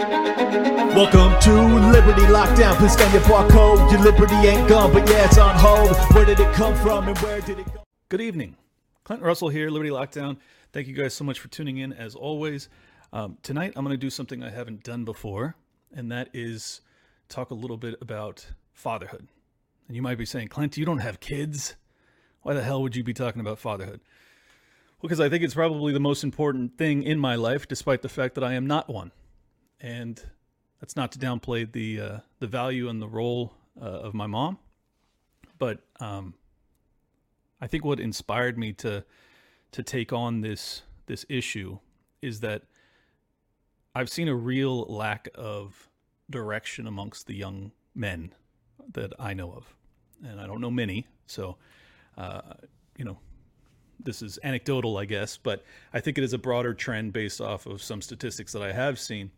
Welcome to Liberty Lockdown. Please scan your barcode. Your liberty ain't gone, but yeah, it's on hold. Where did it come from and where did it go? Good evening. Clint Russell here, Liberty Lockdown. Thank you guys so much for tuning in as always. Um, tonight, I'm going to do something I haven't done before, and that is talk a little bit about fatherhood. And you might be saying, Clint, you don't have kids. Why the hell would you be talking about fatherhood? Well, because I think it's probably the most important thing in my life, despite the fact that I am not one. And that's not to downplay the uh, the value and the role uh, of my mom, but um, I think what inspired me to to take on this this issue is that I've seen a real lack of direction amongst the young men that I know of, and I don't know many, so uh, you know this is anecdotal, I guess, but I think it is a broader trend based off of some statistics that I have seen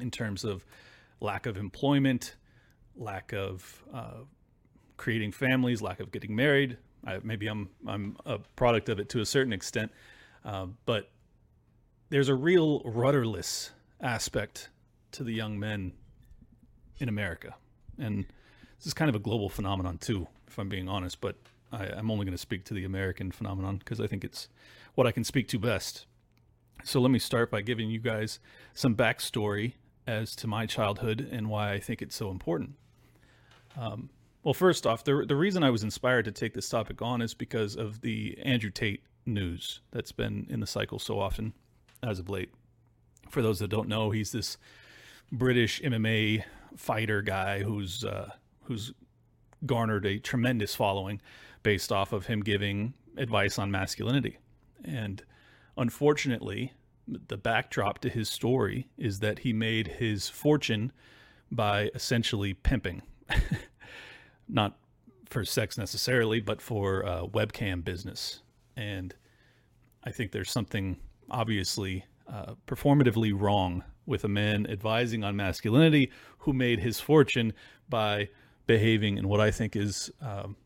in terms of lack of employment, lack of uh, creating families, lack of getting married. I, maybe I'm I'm a product of it to a certain extent, uh, but there's a real rudderless aspect to the young men in America, and this is kind of a global phenomenon too, if I'm being honest. But I, I'm only going to speak to the American phenomenon because I think it's what I can speak to best. So let me start by giving you guys some backstory as to my childhood and why I think it's so important. Um, well, first off, the the reason I was inspired to take this topic on is because of the Andrew Tate news that's been in the cycle so often as of late. For those that don't know, he's this British MMA fighter guy who's uh, who's garnered a tremendous following based off of him giving advice on masculinity. And unfortunately, the backdrop to his story is that he made his fortune by essentially pimping. Not for sex necessarily, but for uh, webcam business. And I think there's something obviously uh, performatively wrong with a man advising on masculinity who made his fortune by behaving in what I think is um,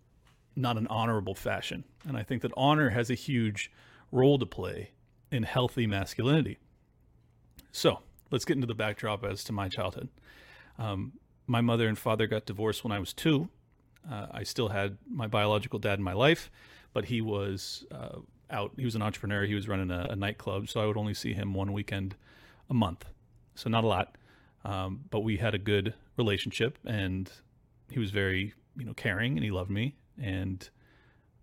not an honorable fashion. And I think that honor has a huge role to play in healthy masculinity. So let's get into the backdrop as to my childhood. Um, my mother and father got divorced when I was two. Uh, I still had my biological dad in my life, but he was uh, out. He was an entrepreneur. He was running a, a, nightclub, so I would only see him one weekend a month. So not a lot, um, but we had a good relationship, and he was very, you know, caring, and he loved me, and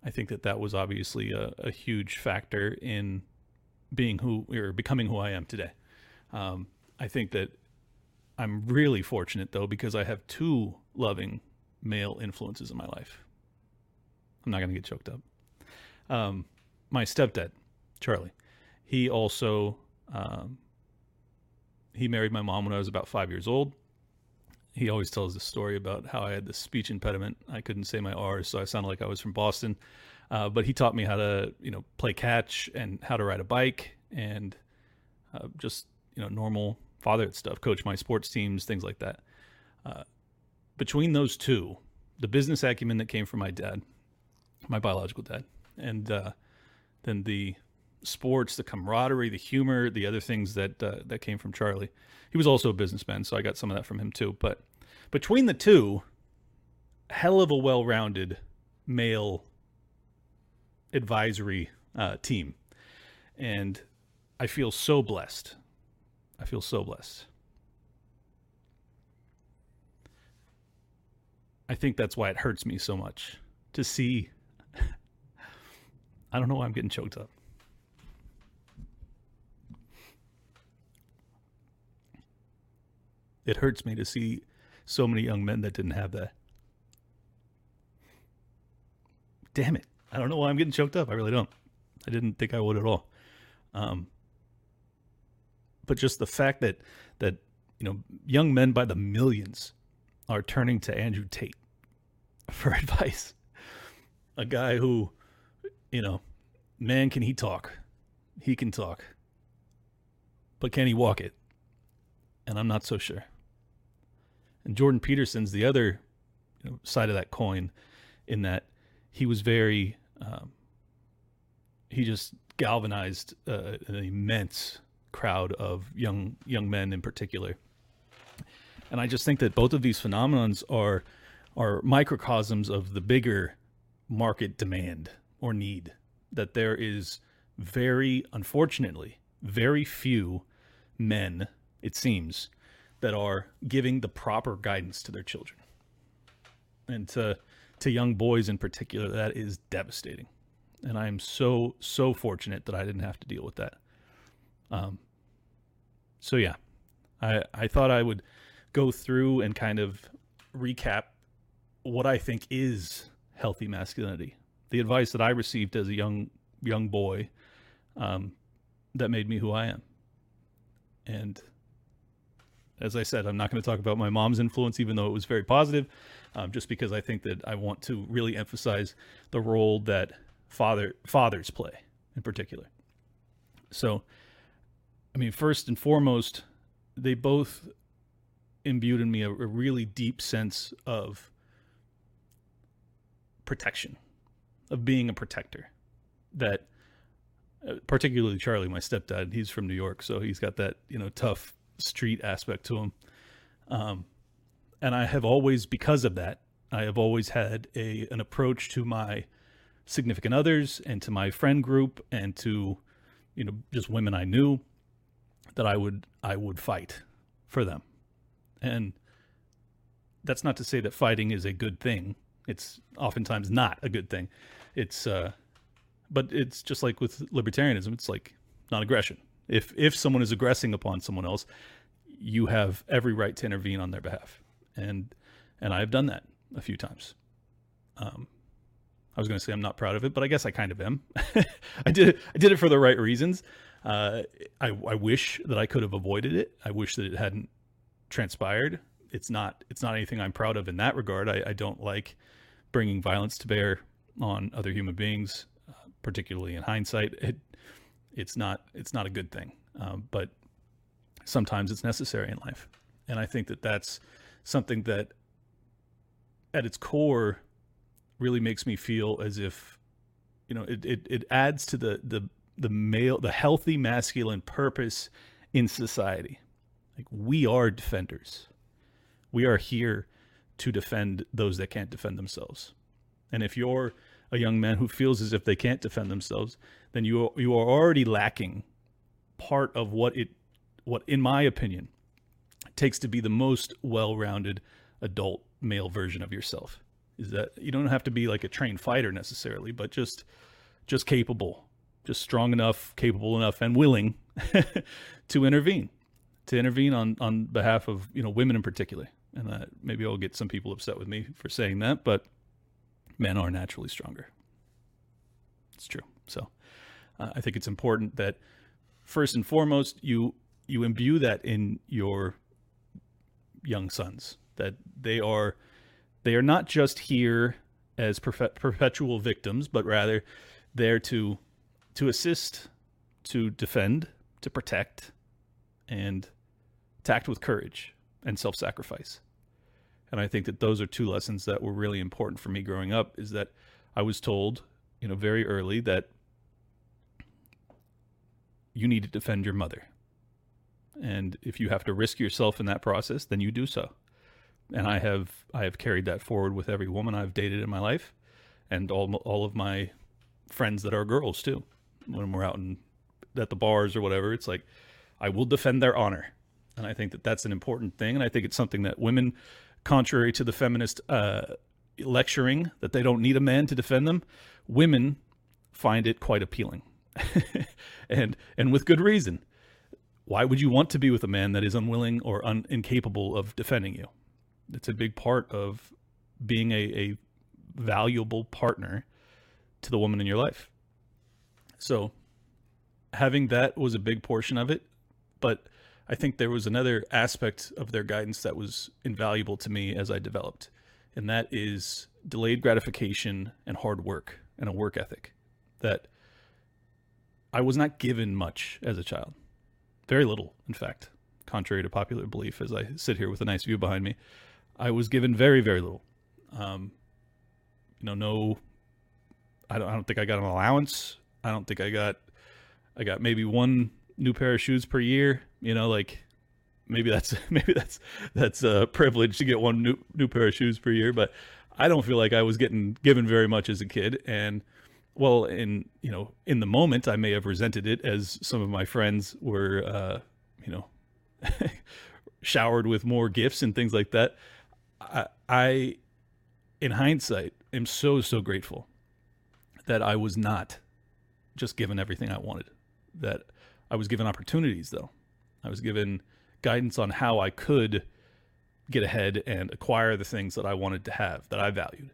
I think that that was obviously a, a huge factor in being who or becoming who I am today. Um, I think that I'm really fortunate though because I have two loving male influences in my life. I'm not going to get choked up. Um, my stepdad, Charlie, he also um, he married my mom when I was about five years old. He always tells this story about how I had this speech impediment. I couldn't say my R's, so I sounded like I was from Boston. Uh, but he taught me how to, you know, play catch and how to ride a bike and uh, just, you know, normal father stuff, coach my sports teams, things like that. Uh, between those two, the business acumen that came from my dad, my biological dad, and uh, then the sports, the camaraderie, the humor, the other things that uh, that came from Charlie. He was also a businessman, so I got some of that from him too. But between the two, hell of a well-rounded male advisory uh, team. And I feel so blessed. I feel so blessed. I think that's why it hurts me so much to see. I don't know why I'm getting choked up. It hurts me to see so many young men that didn't have that. Damn it. I don't know why I'm getting choked up. I really don't. I didn't think I would at all. Um, but just the fact that that you know young men by the millions are turning to Andrew Tate for advice. A guy who, you know, man, can he talk? He can talk. But can he walk it? And I'm not so sure. And Jordan Peterson's the other you know, side of that coin in that he was very um, he just galvanized uh, an immense crowd of young young men in particular And I just think that both of these phenomenons are are microcosms of the bigger market demand or need. That there is very unfortunately very few men, it seems, that are giving the proper guidance to their children. And to to young boys in particular, that is devastating. And I am so so fortunate that I didn't have to deal with that. Um so yeah. I I thought I would go through and kind of recap what I think is healthy masculinity. The advice that I received as a young young boy um, that made me who I am. And as I said, I'm not going to talk about my mom's influence, even though it was very positive, um, just because I think that I want to really emphasize the role that father fathers play in particular. So, I mean, first and foremost, they both imbued in me a, a really deep sense of protection, of being a protector. That uh, particularly Charlie, my stepdad, he's from New York, so he's got that you know tough street aspect to him. Um, and I have always, because of that, I have always had a an approach to my significant others and to my friend group and to you know just women I knew that I would I would fight for them. And that's not to say that fighting is a good thing. It's oftentimes not a good thing. It's uh but it's just like with libertarianism it's like non-aggression if if someone is aggressing upon someone else you have every right to intervene on their behalf and and i've done that a few times. Um i was going to say i'm not proud of it but i guess i kind of am. I did it i did it for the right reasons. Uh i i wish that i could have avoided it. I wish that it hadn't transpired. It's not it's not anything i'm proud of in that regard. I, I don't like bringing violence to bear on other human beings particularly in hindsight, it it's not it's not a good thing. Um, but sometimes it's necessary in life, and I think that that's something that, at its core, really makes me feel as if, you know, it it, it adds to the the the male the healthy masculine purpose in society. Like we are defenders. We are here to defend those that can't defend themselves. And if you're a young man who feels as if they can't defend themselves, then you are, you are already lacking part of what it what in my opinion takes to be the most well-rounded adult male version of yourself. Is that you don't have to be like a trained fighter necessarily, but just just capable, just strong enough, capable enough and willing to intervene, to intervene on on behalf of, you know, women in particular. And uh, maybe I'll get some people upset with me for saying that, but men are naturally stronger. It's true. So uh, I think it's important that first and foremost you you imbue that in your young sons that they are they are not just here as perpetual victims, but rather there to to assist, to defend, to protect, and to act with courage and self-sacrifice. And I think that those are two lessons that were really important for me growing up is that I was told, you know, very early that you need to defend your mother. And if you have to risk yourself in that process, then you do so. And I have I have carried that forward with every woman I've dated in my life and all all of my friends that are girls too. When we're out and at the bars or whatever, it's like I will defend their honor. And I think that that's an important thing and I think it's something that women contrary to the feminist uh, lecturing that they don't need a man to defend them, women find it quite appealing, and and with good reason. Why would you want to be with a man that is unwilling or un- incapable of defending you? It's a big part of being a, a valuable partner to the woman in your life. So having that was a big portion of it, but I think there was another aspect of their guidance that was invaluable to me as I developed, and that is delayed gratification and hard work and a work ethic that I was not given much as a child. Very little, in fact, contrary to popular belief, as I sit here with a nice view behind me. I was given very, very little. Um, you know, no, I don't, I don't think I got an allowance. I don't think I got, I got maybe one new pair of shoes per year. You know, like maybe that's maybe that's that's a privilege to get one new new pair of shoes per year, but I don't feel like I was getting given very much as a kid. And well, in you know, in the moment, I may have resented it as some of my friends were, uh, you know, showered with more gifts and things like that. I, I, in hindsight, am so so grateful that I was not just given everything I wanted. That I was given opportunities, though. I was given guidance on how I could get ahead and acquire the things that I wanted to have that I valued.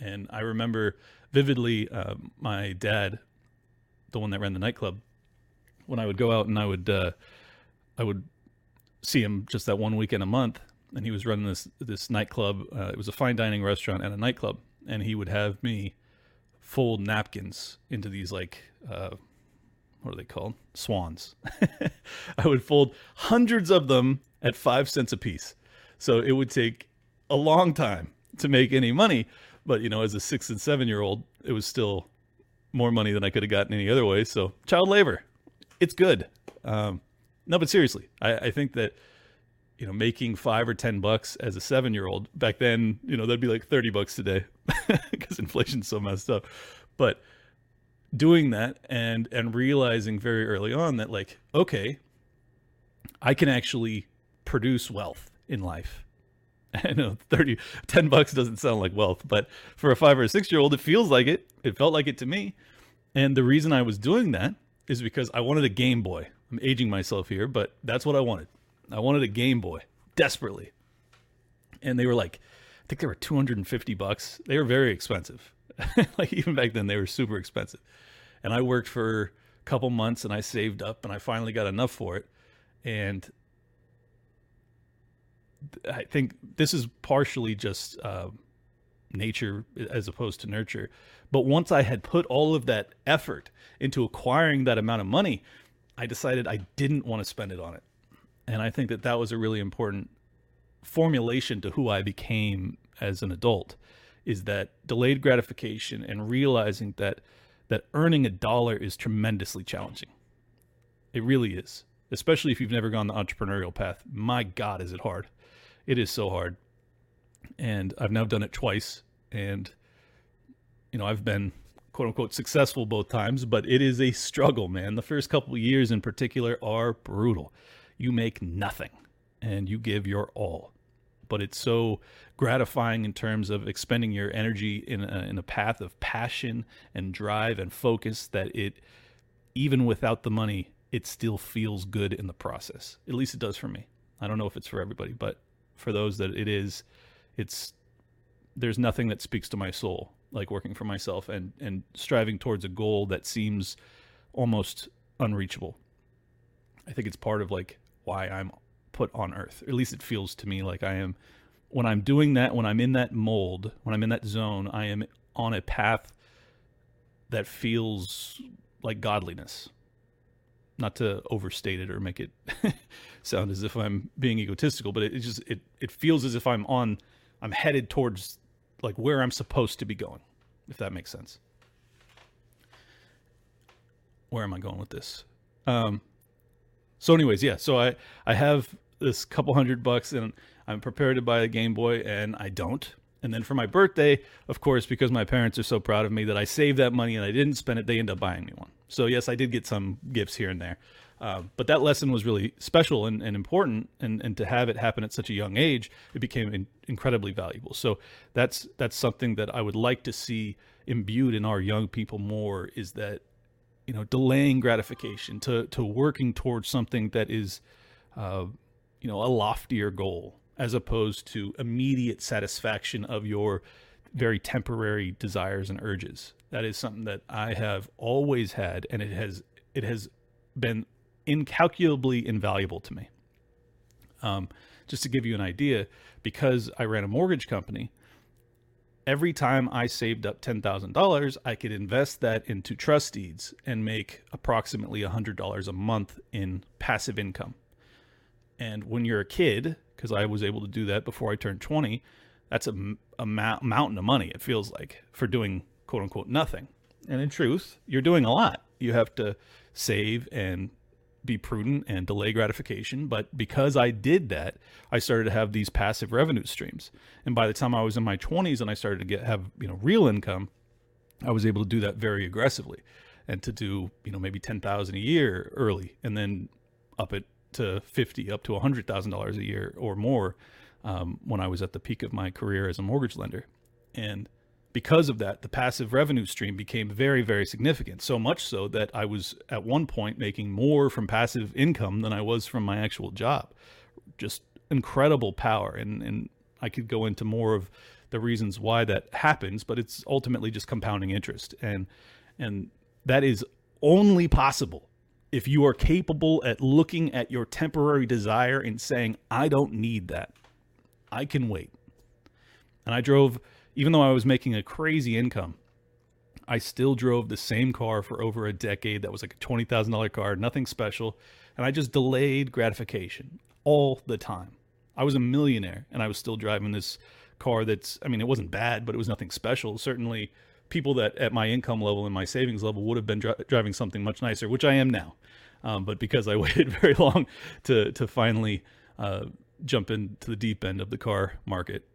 And I remember vividly uh, my dad, the one that ran the nightclub, when I would go out and I would uh, I would see him just that one weekend a month, and he was running this this nightclub. Uh, it was a fine dining restaurant and a nightclub, and he would have me fold napkins into these like uh, what are they called swans. I would fold hundreds of them at five cents a piece, so it would take a long time to make any money. But you know, as a six and seven year old, it was still more money than I could have gotten any other way. So child labor, it's good. Um, no, but seriously, I, I think that you know making five or ten bucks as a seven year old back then, you know, that'd be like thirty bucks today because inflation's so messed up. But doing that and and realizing very early on that like okay, I can actually produce wealth in life I know 30, 10 bucks doesn't sound like wealth, but for a five or six year old, it feels like it. It felt like it to me. And the reason I was doing that is because I wanted a Game Boy. I'm aging myself here, but that's what I wanted. I wanted a Game Boy desperately. And they were like, I think they were 250 bucks. They were very expensive. like even back then, they were super expensive. And I worked for a couple months and I saved up and I finally got enough for it. And I think this is partially just uh, nature as opposed to nurture. But once I had put all of that effort into acquiring that amount of money, I decided I didn't want to spend it on it. And I think that that was a really important formulation to who I became as an adult is that delayed gratification and realizing that that earning a dollar is tremendously challenging. It really is, especially if you've never gone the entrepreneurial path. My god, is it hard. It is so hard. And I've now done it twice. And, you know, I've been quote unquote successful both times, but it is a struggle, man. The first couple years in particular are brutal. You make nothing and you give your all. But it's so gratifying in terms of expending your energy in a, in a path of passion and drive and focus that it, even without the money, it still feels good in the process. At least it does for me. I don't know if it's for everybody, but for those that it is, it's there's nothing that speaks to my soul like working for myself and and striving towards a goal that seems almost unreachable. I think it's part of like why I'm put on earth. At least it feels to me like I am when I'm doing that, when I'm in that mold, when I'm in that zone, I am on a path that feels like godliness not to overstate it or make it sound as if I'm being egotistical, but it, it, just it it feels as if I'm on I'm headed towards like where I'm supposed to be going, if that makes sense. Where am I going with this? Um so anyways, yeah, so I I have this couple hundred bucks and I'm prepared to buy a Game Boy and I don't. And then for my birthday, of course, because my parents are so proud of me that I saved that money and I didn't spend it, they end up buying me one. So yes, I did get some gifts here and there. Uh, but that lesson was really special and, and important, and, and to have it happen at such a young age, it became in, incredibly valuable. So that's that's something that I would like to see imbued in our young people more is that you know delaying gratification to to working towards something that is uh, you know a loftier goal as opposed to immediate satisfaction of your very temporary desires and urges. That is something that I have always had, and it has it has been incalculably invaluable to me. Um, just to give you an idea, because I ran a mortgage company, every time I saved up $10,000, I could invest that into trust deeds and make approximately $100 a month in passive income. And when you're a kid, because I was able to do that before I turned 20. That's a, a mountain of money, it feels like, for doing quote unquote nothing. And in truth, you're doing a lot. You have to save and be prudent and delay gratification. But because I did that, I started to have these passive revenue streams. And by the time I was in my 20s and I started to get have you know real income, I was able to do that very aggressively, and to do you know maybe ten thousand a year early, and then up it to fifty, up to hundred thousand dollars a year or more um, when I was at the peak of my career as a mortgage lender, and because of that, the passive revenue stream became very, very significant. So much so that I was at one point making more from passive income than I was from my actual job. Just incredible power. And, and I could go into more of the reasons why that happens, but it's ultimately just compounding interest. And, and that is only possible if you are capable at looking at your temporary desire and saying, I don't need that. I can wait. And I drove even though I was making a crazy income, I still drove the same car for over a decade. That was like a $20,000 car, nothing special. And I just delayed gratification all the time. I was a millionaire and I was still driving this car that's, I mean, it wasn't bad, but it was nothing special. Certainly, people that at my income level and my savings level would have been dri- driving something much nicer, which I am now. Um, but because I waited very long to, to finally uh, jump into the deep end of the car market.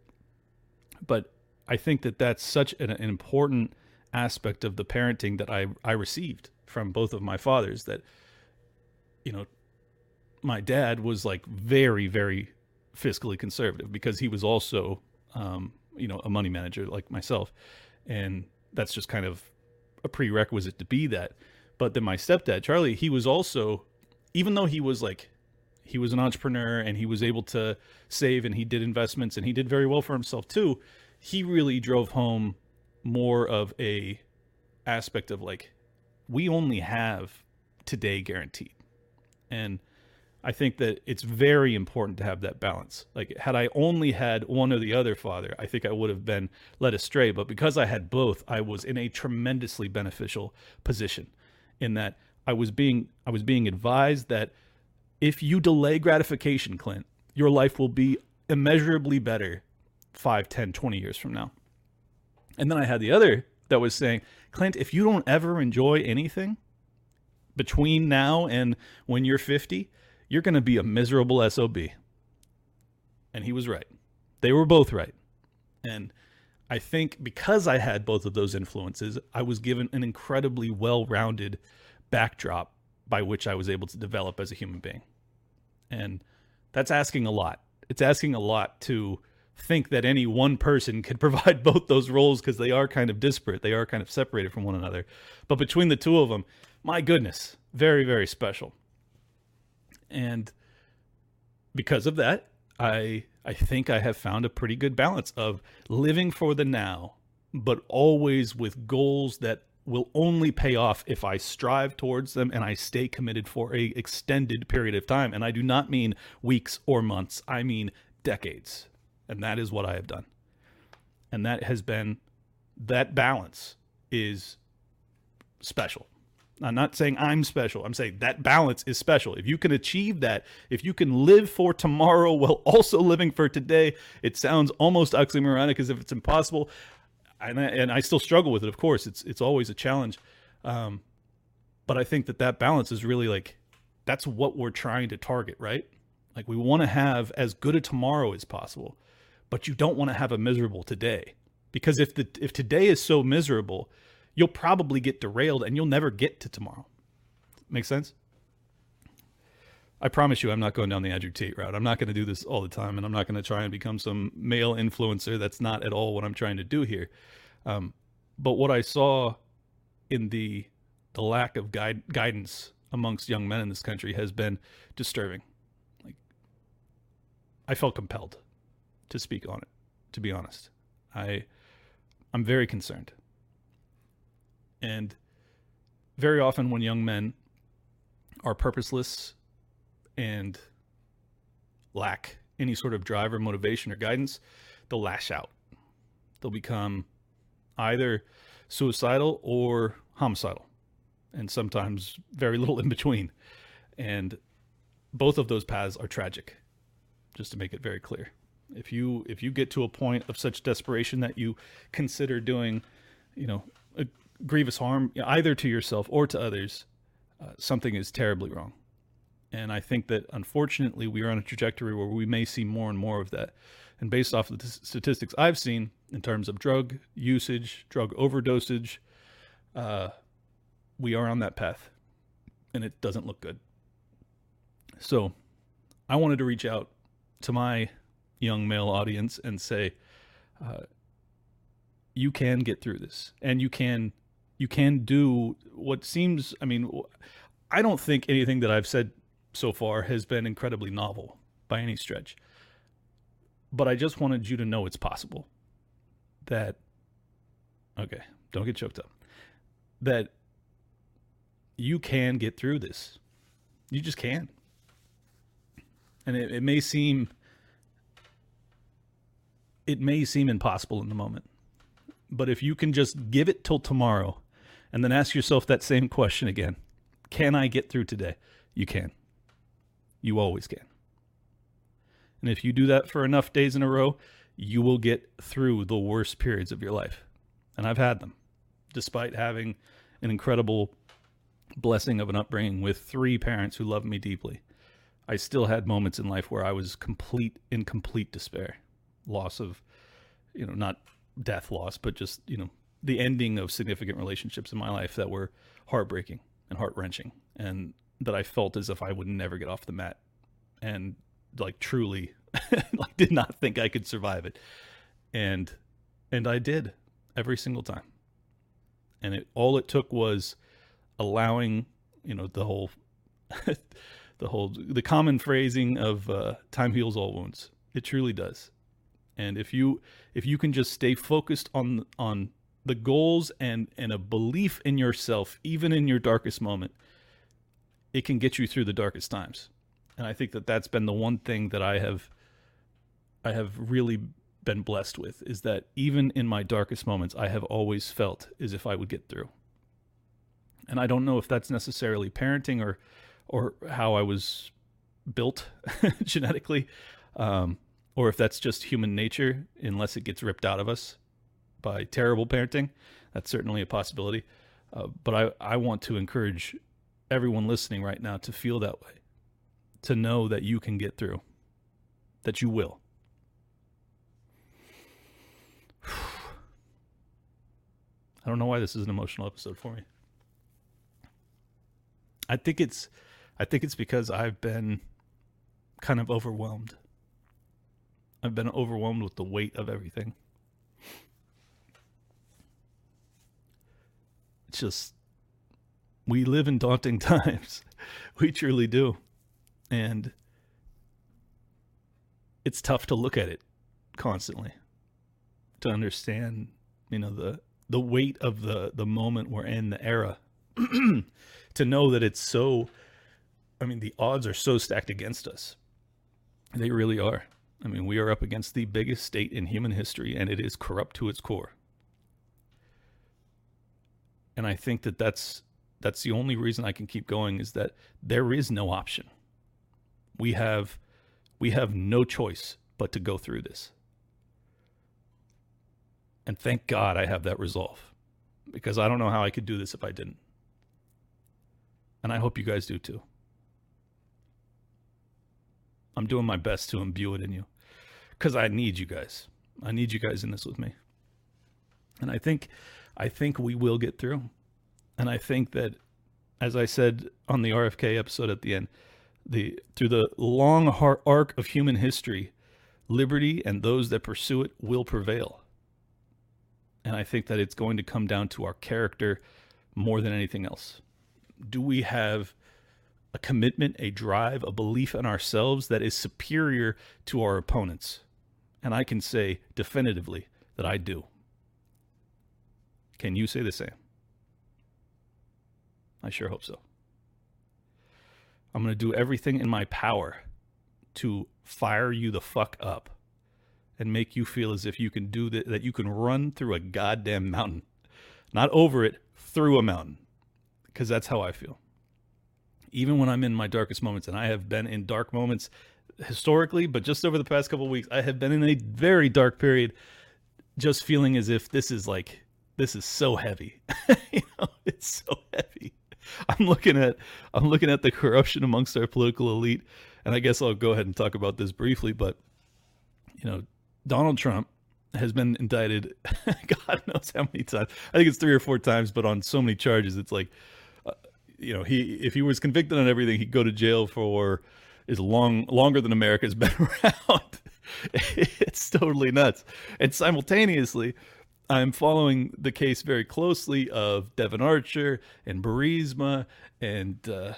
But I think that that's such an, an important aspect of the parenting that I I received from both of my fathers that you know my dad was like very very fiscally conservative because he was also um, you know a money manager like myself and that's just kind of a prerequisite to be that. But then my stepdad charlie he was also even though he was like he was an entrepreneur and he was able to save and he did investments and he did very well for himself too he really drove home more of a aspect of like we only have today guaranteed. And i think that it's very important to have that balance like had i only had one or the other father i think i would have been led astray but because i had both i was in a tremendously beneficial position in that i was being i was being advised that if you delay gratification clint your life will be immeasurably better 5, 10, 20 years from now. And then I had the other that was saying, Clint, if you don't ever enjoy anything between now and when you're 50, you're going to be a miserable SOB. And he was right. They were both right. And I think because I had both of those influences, I was given an incredibly well rounded backdrop by which I was able to develop as a human being. And that's asking a lot. It's asking a lot to think that any one person could provide both those roles because they are kind of disparate. They are kind of separated from one another. But between the two of them, my goodness, very, very special. And because of that, I I think I have found a pretty good balance of living for the now, but always with goals that will only pay off if I strive towards them and I stay committed for a extended period of time. And I do not mean weeks or months. I mean decades. And that is what I have done. And that has been, that balance is special. I'm not saying I'm special. I'm saying that balance is special. If you can achieve that, if you can live for tomorrow while also living for today, it sounds almost oxymoronic as if it's impossible. And I, and I still struggle with it. Of course, it's it's always a challenge. Um, but I think that that balance is really like that's what we're trying to target, right? Like we want to have as good a tomorrow as possible but you don't want to have a miserable today because if the if today is so miserable, you'll probably get derailed and you'll never get to tomorrow. Make sense? I promise you, I'm not going down the Andrew Tate route. I'm not going to do this all the time, and I'm not going to try and become some male influencer. That's not at all what I'm trying to do here. Um, but what I saw in the the lack of guide, guidance amongst young men in this country has been disturbing. Like, I felt compelled to speak on it, to be honest. I I'm very concerned. And very often when young men are purposeless and lack any sort of drive or motivation or guidance, they'll lash out. They'll become either suicidal or homicidal, and sometimes very little in between. And both of those paths are tragic, just to make it very clear. If you if you get to a point of such desperation that you consider doing, you know, grievous harm either to yourself or to others, uh, something is terribly wrong. And I think that unfortunately we are on a trajectory where we may see more and more of that. And based off of the statistics I've seen in terms of drug usage, drug overdosage, uh, we are on that path and it doesn't look good. So I wanted to reach out to my young male audience and say, uh, you can get through this and you can you can do what seems i mean i don't think anything that i've said so far has been incredibly novel by any stretch. But i just wanted you to know it's possible that okay don't get choked up that you can get through this. You just can. And it, it may seem it may seem impossible in the moment. But if you can just give it till tomorrow and then ask yourself that same question again Can I get through today? You can. You always can. And if you do that for enough days in a row, you will get through the worst periods of your life. And I've had them, despite having an incredible blessing of an upbringing with three parents who loved me deeply. I still had moments in life where I was complete in complete despair loss of, you know, not death loss, but just, you know, the ending of significant relationships in my life that were heartbreaking and heart wrenching and that I felt as if I would never get off the mat and like truly like did not think I could survive it. And and I did every single time. And it all it took was allowing, you know, the whole the whole the common phrasing of uh, time heals all wounds. It truly does. And if you if you can just stay focused on on the goals and and a belief in yourself, even in your darkest moment, it can get you through the darkest times. And I think that that's been the one thing that I have I have really been blessed with is that even in my darkest moments, I have always felt as if I would get through. And I don't know if that's necessarily parenting or or how I was built genetically. Um, or if that's just human nature, unless it gets ripped out of us by terrible parenting. That's certainly a possibility. Uh, but I, I want to encourage everyone listening right now to feel that way, to know that you can get through, that you will. I don't know why this is an emotional episode for me. I think it's I think it's because I've been kind of overwhelmed I've been overwhelmed with the weight of everything. Just, we live in daunting times. we truly do. And it's tough to look at it constantly to understand, you know, the, the weight of the, the moment we're in, the era. to know that it's so, I mean, the odds are so stacked against us. They really are. I mean, we are up against the biggest state in human history, and it is corrupt to its core. And I think that that's that's the only reason I can keep going is that there is no option. We have we have no choice but to go through this. And thank God I have that resolve because I don't know how I could do this if I didn't. And I hope you guys do too. I'm doing my best to imbue it in you because I need you guys. I need you guys in this with me. And I think, I think we will get through. And I think that, as I said on the RFK episode at the end, the through the long arc of human history, liberty and those that pursue it will prevail. And I think that it's going to come down to our character more than anything else. Do we have a commitment, a drive, a belief in ourselves that is superior to our opponents. And I can say definitively that I do. Can you say the same? I sure hope so. I'm going to do everything in my power to fire you the fuck up and make you feel as if you can do that, that you can run through a goddamn mountain. Not over it, through a mountain. Because that's how I feel even when I'm in my darkest moments, and I have been in dark moments historically, but just over the past couple weeks, I have been in a very dark period, just feeling as if this is like this is so heavy. you know, it's so heavy. I'm looking at I'm looking at the corruption amongst our political elite, and I guess I'll go ahead and talk about this briefly. But you know, Donald Trump has been indicted, God knows how many times. I think it's three or four times, but on so many charges, it's like, uh, you know, he if he was convicted on everything, he'd go to jail for is long longer than America's been around. it's totally nuts, and simultaneously I'm following the case very closely of Devon Archer and Burisma and uh,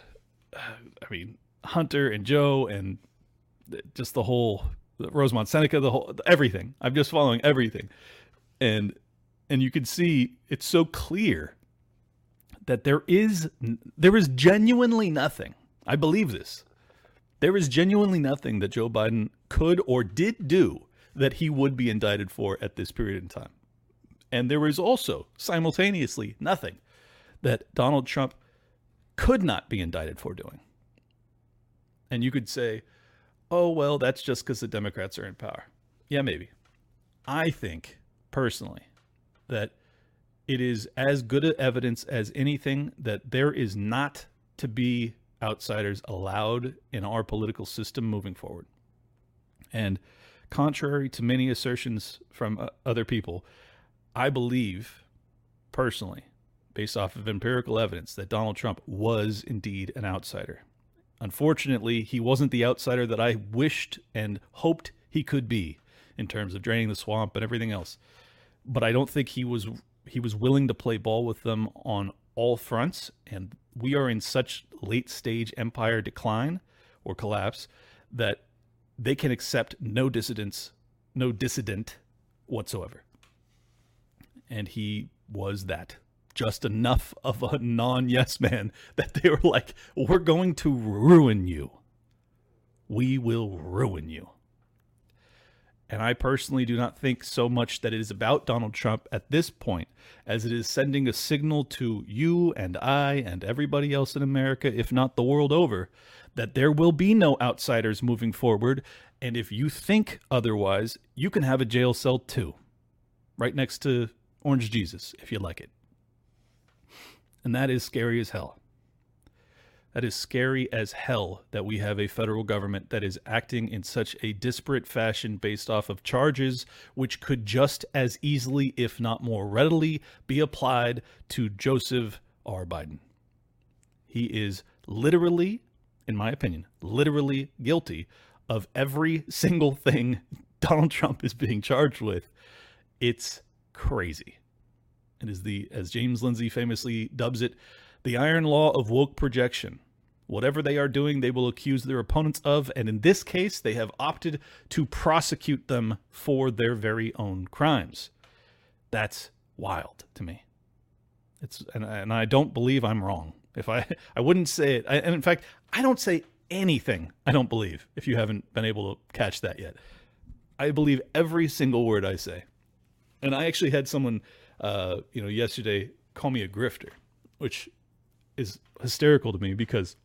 I mean Hunter and Joe and just the whole Rosemont Seneca, the whole everything. I'm just following everything, and and you can see it's so clear that there is there is genuinely nothing. I believe this. There is genuinely nothing that Joe Biden could or did do that he would be indicted for at this period in time. And there was also simultaneously nothing that Donald Trump could not be indicted for doing. And you could say, oh, well, that's just because the Democrats are in power. Yeah, maybe. I think personally that it is as good evidence as anything that there is not to be outsiders allowed in our political system moving forward. And contrary to many assertions from uh, other people, I believe personally, based off of empirical evidence, that Donald Trump was indeed an outsider. Unfortunately, he wasn't the outsider that I wished and hoped he could be in terms of draining the swamp and everything else. But I don't think he was he was willing to play ball with them on all fronts and we are in such late stage empire decline or collapse that they can accept no dissidents, no dissident whatsoever and he was that just enough of a non yes man that they were like, we're going to ruin you. We will ruin you. And I personally do not think so much that it is about Donald Trump at this point as it is sending a signal to you and I and everybody else in America, if not the world over, that there will be no outsiders moving forward. And if you think otherwise, you can have a jail cell too, right next to Orange Jesus, if you like it. And that is scary as hell. That is scary as hell that we have a federal government that is acting in such a disparate fashion based off of charges which could just as easily, if not more readily, be applied to Joseph R. Biden. He is literally, in my opinion, literally guilty of every single thing Donald Trump is being charged with. It's crazy. It is the, as James Lindsay famously dubs it, the iron law of woke projection. Whatever they are doing, they will accuse their opponents of, and in this case, they have opted to prosecute them for their very own crimes. That's wild to me. It's and, and I don't believe I'm wrong. If I I wouldn't say it, I, and in fact, I don't say anything I don't believe. If you haven't been able to catch that yet, I believe every single word I say. And I actually had someone, uh, you know, yesterday call me a grifter, which is hysterical to me because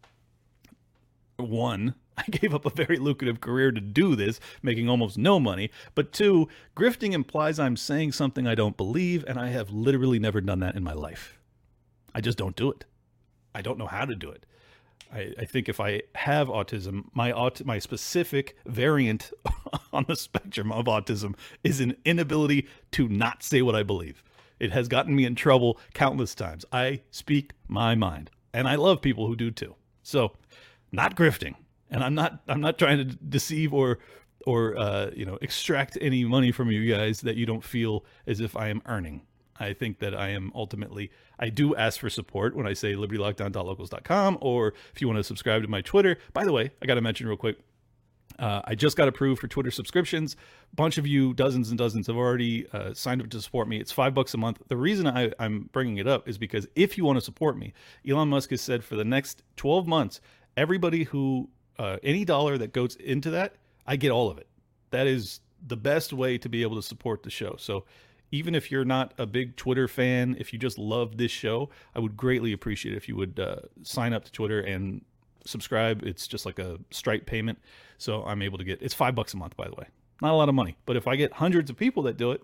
one, I gave up a very lucrative career to do this, making almost no money. But two, grifting implies I'm saying something I don't believe, and I have literally never done that in my life. I just don't do it. I don't know how to do it. I, I think if I have autism, my aut- my specific variant on the spectrum of autism is an inability to not say what I believe. It has gotten me in trouble countless times. I speak my mind, and I love people who do too. So, not grifting, and I'm not I'm not trying to deceive or or uh, you know extract any money from you guys that you don't feel as if I am earning. I think that I am ultimately, I do ask for support when I say libertylockdown.locals.com or if you want to subscribe to my Twitter. By the way, I got to mention real quick. Uh, I just got approved for Twitter subscriptions. A bunch of you, dozens and dozens, have already uh, signed up to support me. It's five bucks a month. The reason I, I'm bringing it up is because if you want to support me, Elon Musk has said for the next 12 months, everybody who, uh, any dollar that goes into that, I get all of it. That is the best way to be able to support the show. So even if you're not a big Twitter fan, if you just love this show, I would greatly appreciate if you would uh, sign up to Twitter and subscribe. It's just like a Stripe payment, so I'm able to get. It's five bucks a month, by the way. Not a lot of money, but if I get hundreds of people that do it,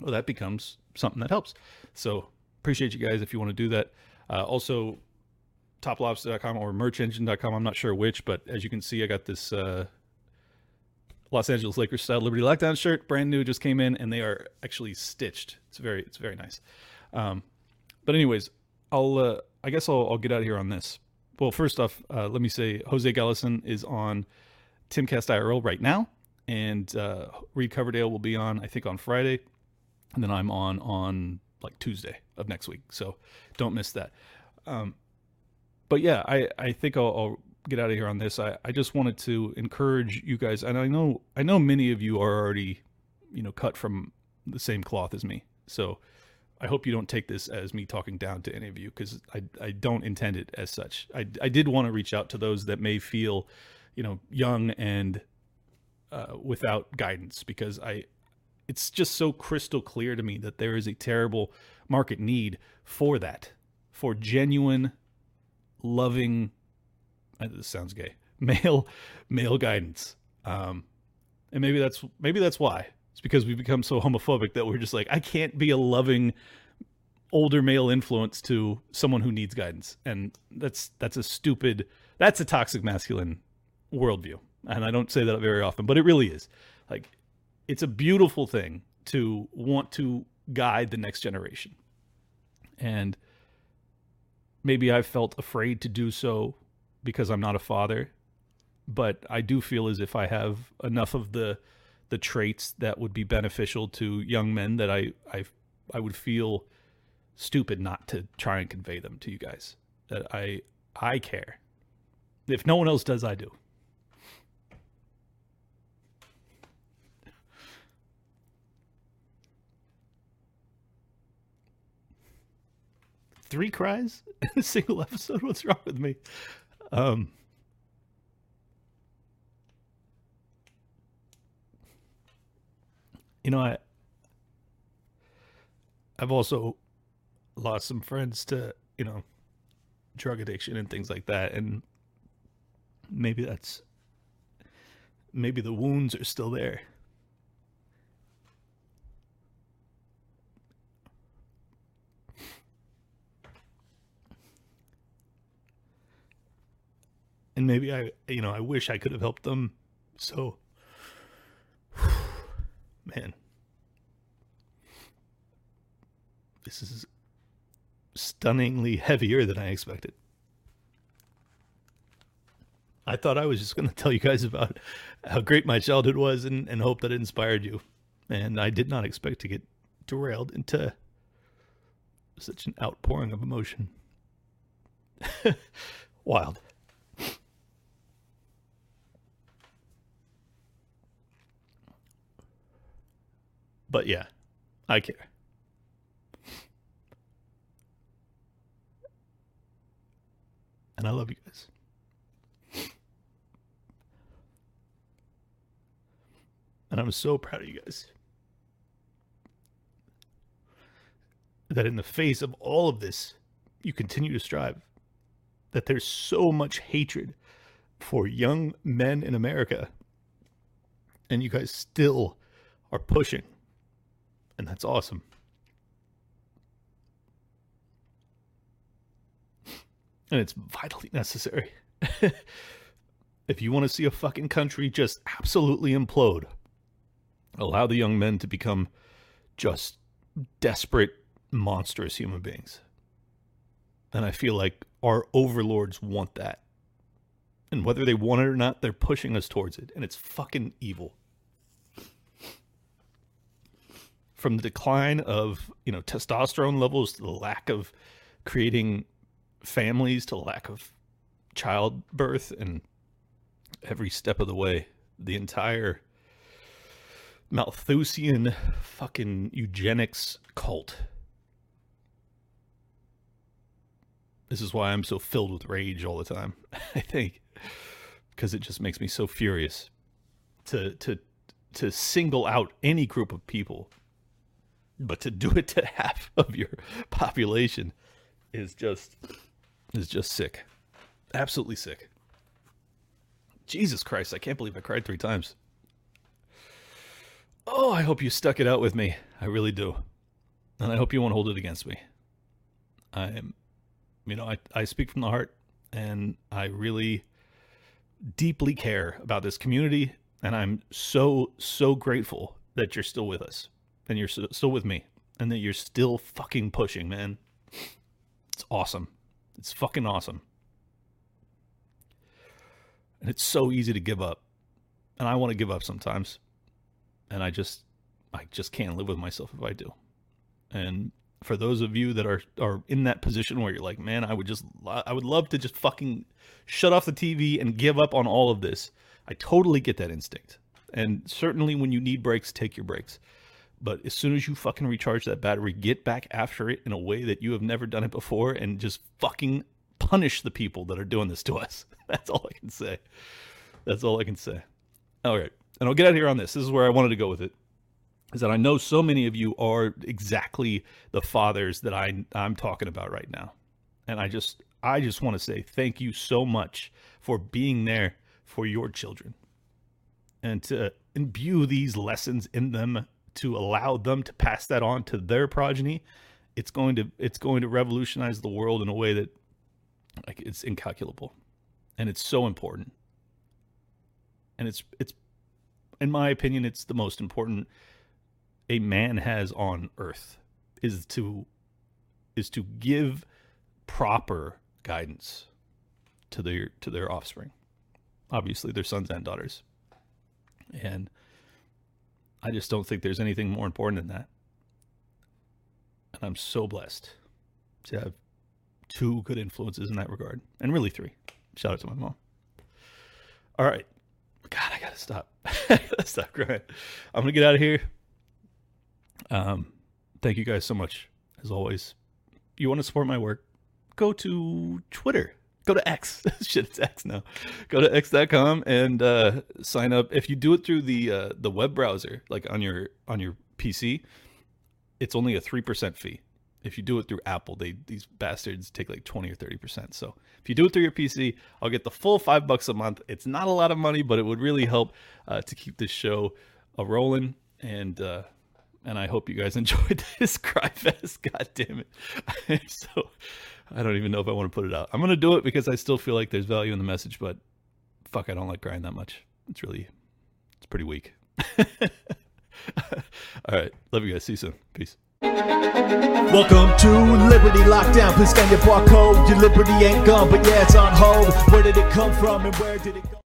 well, that becomes something that helps. So appreciate you guys if you want to do that. Uh, also, toplobsta.com or merchengine.com. I'm not sure which, but as you can see, I got this uh, Los Angeles Lakers style Liberty Lockdown shirt, brand new, just came in, and they are actually stitched. It's very, it's very nice. Um, but anyways, I'll, uh, I guess I'll, I'll get out of here on this. Well, first off, uh, let me say Jose Gallison is on Timcast IRL right now, and uh, Reed Coverdale will be on, I think, on Friday, and then I'm on on like Tuesday of next week. So don't miss that. Um, but yeah, I, I think I'll, I'll get out of here on this. I, I just wanted to encourage you guys, and I know I know many of you are already, you know, cut from the same cloth as me. So I hope you don't take this as me talking down to any of you because I I don't intend it as such. I I did want to reach out to those that may feel, you know, young and uh, without guidance because I it's just so crystal clear to me that there is a terrible market need for that for genuine loving this sounds gay. Male male guidance. Um and maybe that's maybe that's why. It's because we've become so homophobic that we're just like i can't be a loving older male influence to someone who needs guidance. And that's that's a stupid that's a toxic masculine worldview. And i don't say that very often but it really is. Like it's a beautiful thing to want to guide the next generation. And maybe I've felt afraid to do so because I'm not a father, but I do feel as if I have enough of the the traits that would be beneficial to young men that I I I would feel stupid not to try and convey them to you guys. That I I care. If no one else does, I do. three cries in a single episode. What's wrong with me? Um, you know, I I've also lost some friends to you know drug addiction and things like that, and maybe that's maybe the wounds are still there. And maybe I, you know, I wish I could have helped them. So, man, this is stunningly heavier than I expected. I thought I was just going to tell you guys about how great my childhood was and, and hope that it inspired you. And I did not expect to get derailed into such an outpouring of emotion. Wild. But yeah, I care. And I love you guys. And I'm so proud of you guys. That in the face of all of this, you continue to strive. That there's so much hatred for young men in America. And you guys still are pushing and that's awesome. And it's vitally necessary. if you want to see a fucking country just absolutely implode, allow the young men to become just desperate, monstrous human beings. And I feel like our overlords want that. And whether they want it or not, they're pushing us towards it. And it's fucking evil. From the decline of you know testosterone levels to the lack of creating families to lack of childbirth and every step of the way the entire malthusian fucking eugenics cult. This is why i'm so filled with rage all the time i think because it just makes me so furious to to to single out any group of people but to do it to half of your population is just is just sick. Absolutely sick. Jesus Christ, I can't believe I cried three times. Oh, I hope you stuck it out with me. I really do. And I hope you won't hold it against me. I am, you know, I, I speak from the heart. and I really deeply care about this community. And I'm so, so grateful that you're still with us and you're still with me and that you're still fucking pushing, man. It's awesome. It's fucking awesome. And it's so easy to give up. And I want to give up sometimes. And I just I just can't live with myself if I do. And for those of you that are are in that position where you're like, man, I would just I would love to just fucking shut off the TV and give up on all of this. I totally get that instinct. And certainly when you need breaks, take your breaks. But as soon as you fucking recharge that battery, get back after it in a way that you have never done it before and just fucking punish the people that are doing this to us. That's all I can say. That's all I can say. All right. And I'll get out of here on this. This is where I wanted to go with it. Is that I know so many of you are exactly the fathers that I I'm talking about right now. And I just I just want to say thank you so much for being there for your children. And to imbue these lessons in them to allow them to pass that on to their progeny, it's going to it's going to revolutionize the world in a way that like it's incalculable. And it's so important. And it's it's in my opinion it's the most important a man has on earth is to is to give proper guidance to their to their offspring. Obviously their sons and daughters. And I just don't think there's anything more important than that. And I'm so blessed to have two good influences in that regard, and really three. Shout out to my mom. All right. God, I gotta stop. I gotta stop crying. I'm gonna get out of here. Um, thank you guys so much, as always. You want to support my work? Go to Twitter. Go to X. Shit, it's X now. Go to x.com and uh, sign up. If you do it through the uh, the web browser, like on your on your PC, it's only a three percent fee if you do it through Apple, they these bastards take like 20 or 30%. So if you do it through your PC, I'll get the full five bucks a month. It's not a lot of money, but it would really help uh, to keep this show a rolling. And uh, and I hope you guys enjoyed this cry fest. God damn it. so I don't even know if I want to put it out. I'm gonna do it because I still feel like there's value in the message, but fuck, I don't like crying that much. It's really it's pretty weak. All right. Love you guys. See you soon. Peace. Welcome to Liberty Lockdown. Please scan your barcode. Your liberty ain't gone, but yeah, it's on hold. Where did it come from and where did it go?